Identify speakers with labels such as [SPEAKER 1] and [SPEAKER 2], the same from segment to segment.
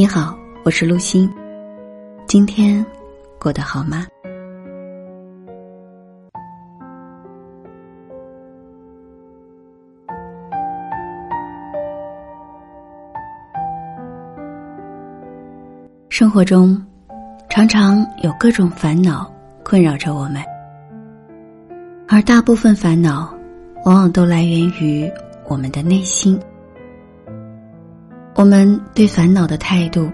[SPEAKER 1] 你好，我是陆欣。今天过得好吗？生活中，常常有各种烦恼困扰着我们，而大部分烦恼，往往都来源于我们的内心。我们对烦恼的态度，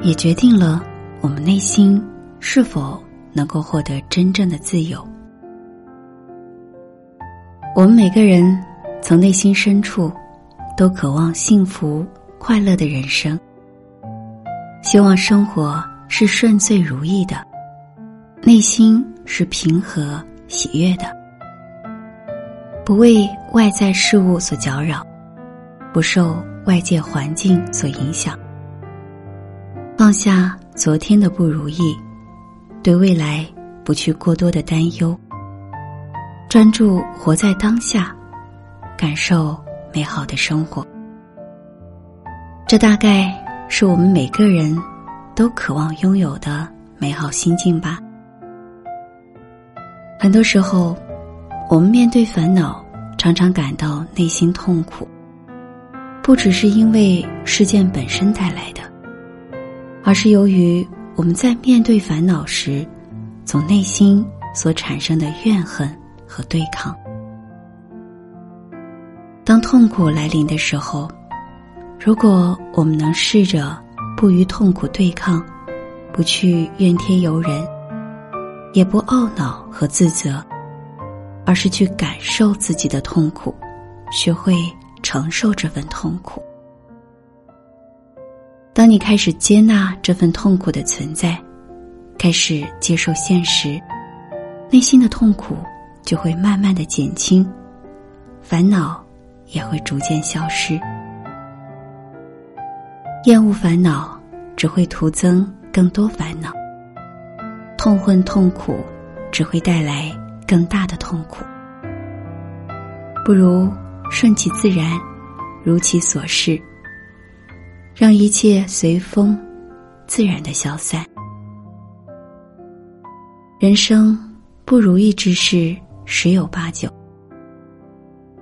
[SPEAKER 1] 也决定了我们内心是否能够获得真正的自由。我们每个人从内心深处，都渴望幸福快乐的人生，希望生活是顺遂如意的，内心是平和喜悦的，不为外在事物所搅扰，不受。外界环境所影响，放下昨天的不如意，对未来不去过多的担忧，专注活在当下，感受美好的生活。这大概是我们每个人都渴望拥有的美好心境吧。很多时候，我们面对烦恼，常常感到内心痛苦。不只是因为事件本身带来的，而是由于我们在面对烦恼时，从内心所产生的怨恨和对抗。当痛苦来临的时候，如果我们能试着不与痛苦对抗，不去怨天尤人，也不懊恼和自责，而是去感受自己的痛苦，学会。承受这份痛苦。当你开始接纳这份痛苦的存在，开始接受现实，内心的痛苦就会慢慢的减轻，烦恼也会逐渐消失。厌恶烦恼只会徒增更多烦恼，痛恨痛苦只会带来更大的痛苦。不如。顺其自然，如其所示，让一切随风，自然的消散。人生不如意之事十有八九，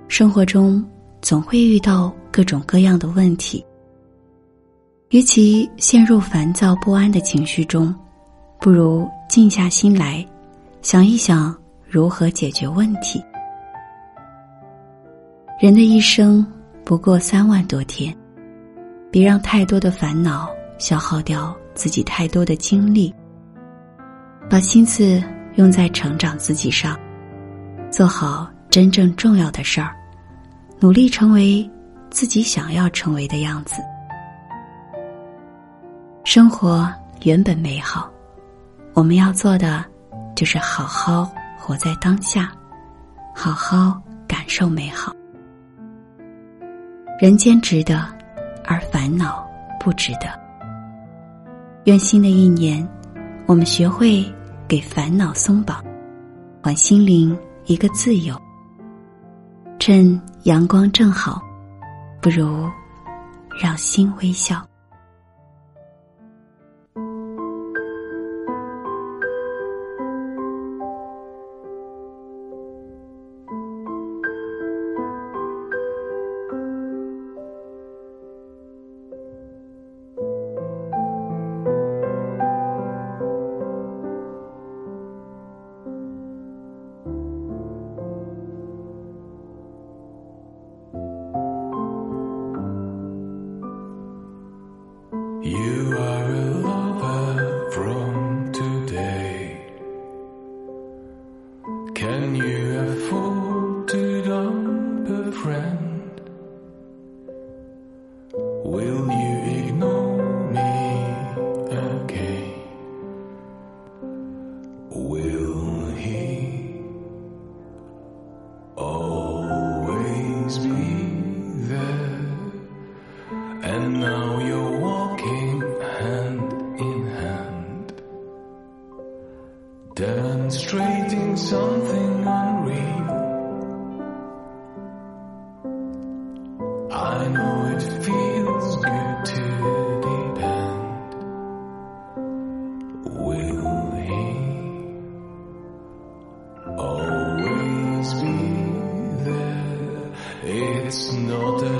[SPEAKER 1] 生活中总会遇到各种各样的问题。与其陷入烦躁不安的情绪中，不如静下心来，想一想如何解决问题。人的一生不过三万多天，别让太多的烦恼消耗掉自己太多的精力。把心思用在成长自己上，做好真正重要的事儿，努力成为自己想要成为的样子。生活原本美好，我们要做的就是好好活在当下，好好感受美好。人间值得，而烦恼不值得。愿新的一年，我们学会给烦恼松绑，还心灵一个自由。趁阳光正好，不如让心微笑。
[SPEAKER 2] You are. I know it feels good to depend. Will he always be there? It's not a